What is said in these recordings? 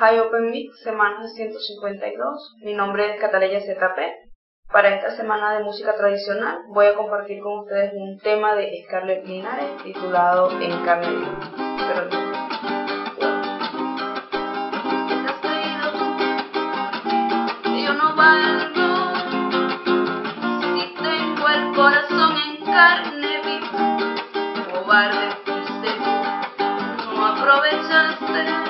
Hi Open Mic, semana 152. Mi nombre es Cataleya ZP. Para esta semana de música tradicional voy a compartir con ustedes un tema de Scarlett Linares titulado En carne Pero cobarde fuiste no aprovechaste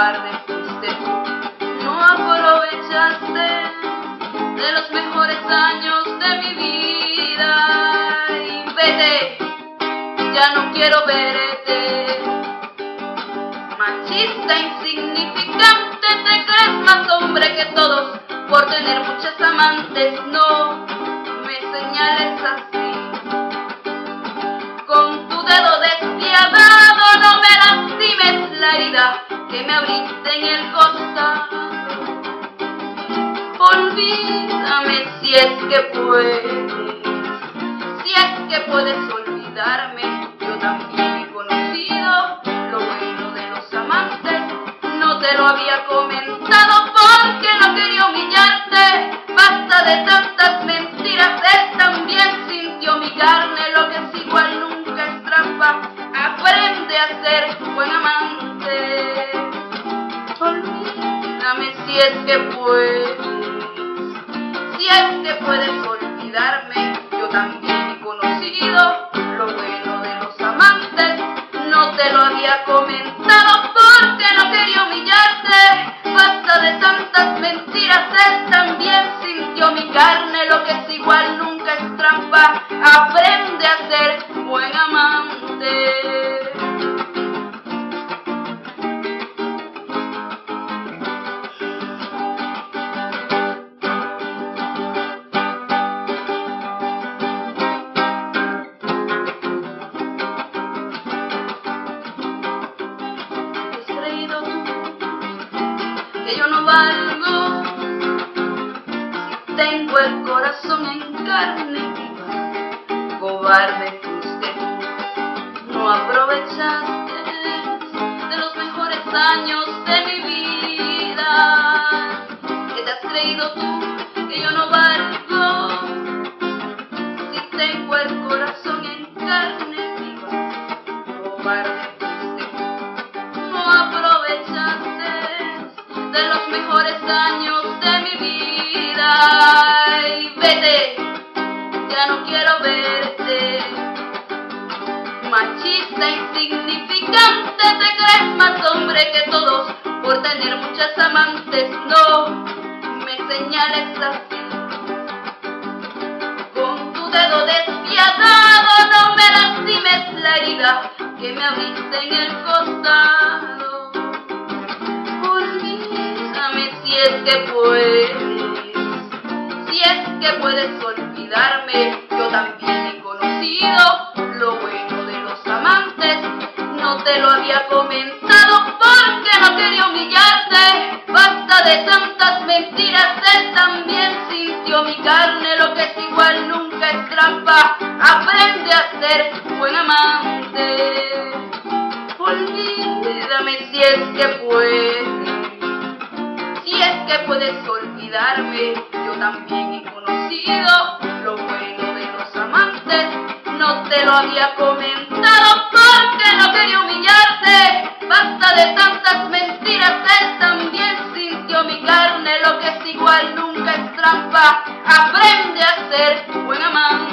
cobarde fuiste no aprovechaste de los mejores años de mi vida. Vete, ya no quiero verte. Machista insignificante, te crees más hombre que todos por tener muchas amantes. No me señales así. Me abriste en el costado. Olvídame si es que puedes, si es que puedes olvidarme. Yo también he conocido lo bueno de los amantes. No te lo había comentado porque no quería humillarte. Basta de tantas mentiras, él también sintió mi carne. Lo que es igual nunca es trampa. Aprende a ser Olvídame si es que puedes. Que puedes olvidarme, yo también he conocido lo bueno de los amantes. No te lo había comentado porque no quería humillarte. Basta de tantas mentiras, él también sintió mi carne. Lo que es igual nunca es trampa. Aprende a ser buen amante. Corazón en carne viva cobarde fuiste tú no aprovechaste de los mejores años de mi vida. Que te has creído tú que yo no valgo. Si tengo el corazón en carne viva cobarde fuiste tú no aprovechaste de los mejores años vete, ya no quiero verte. Machista insignificante, te crees más hombre que todos por tener muchas amantes. No me señales así. Con tu dedo despiadado no me lastimes la herida que me abriste en el costado. Si es que puedes, si es que puedes olvidarme. Yo también he conocido lo bueno de los amantes. No te lo había comentado porque no quería humillarte. Basta de tantas mentiras, él también sintió mi carne. Lo que es igual nunca es trampa. Aprende a ser buen amante. Olvídame si es que puedes, que puedes olvidarme. Yo también he conocido lo bueno de los amantes. No te lo había comentado porque no quería humillarte. Basta de tantas mentiras, él también sintió mi carne. Lo que es igual nunca es trampa. Aprende a ser buen amante.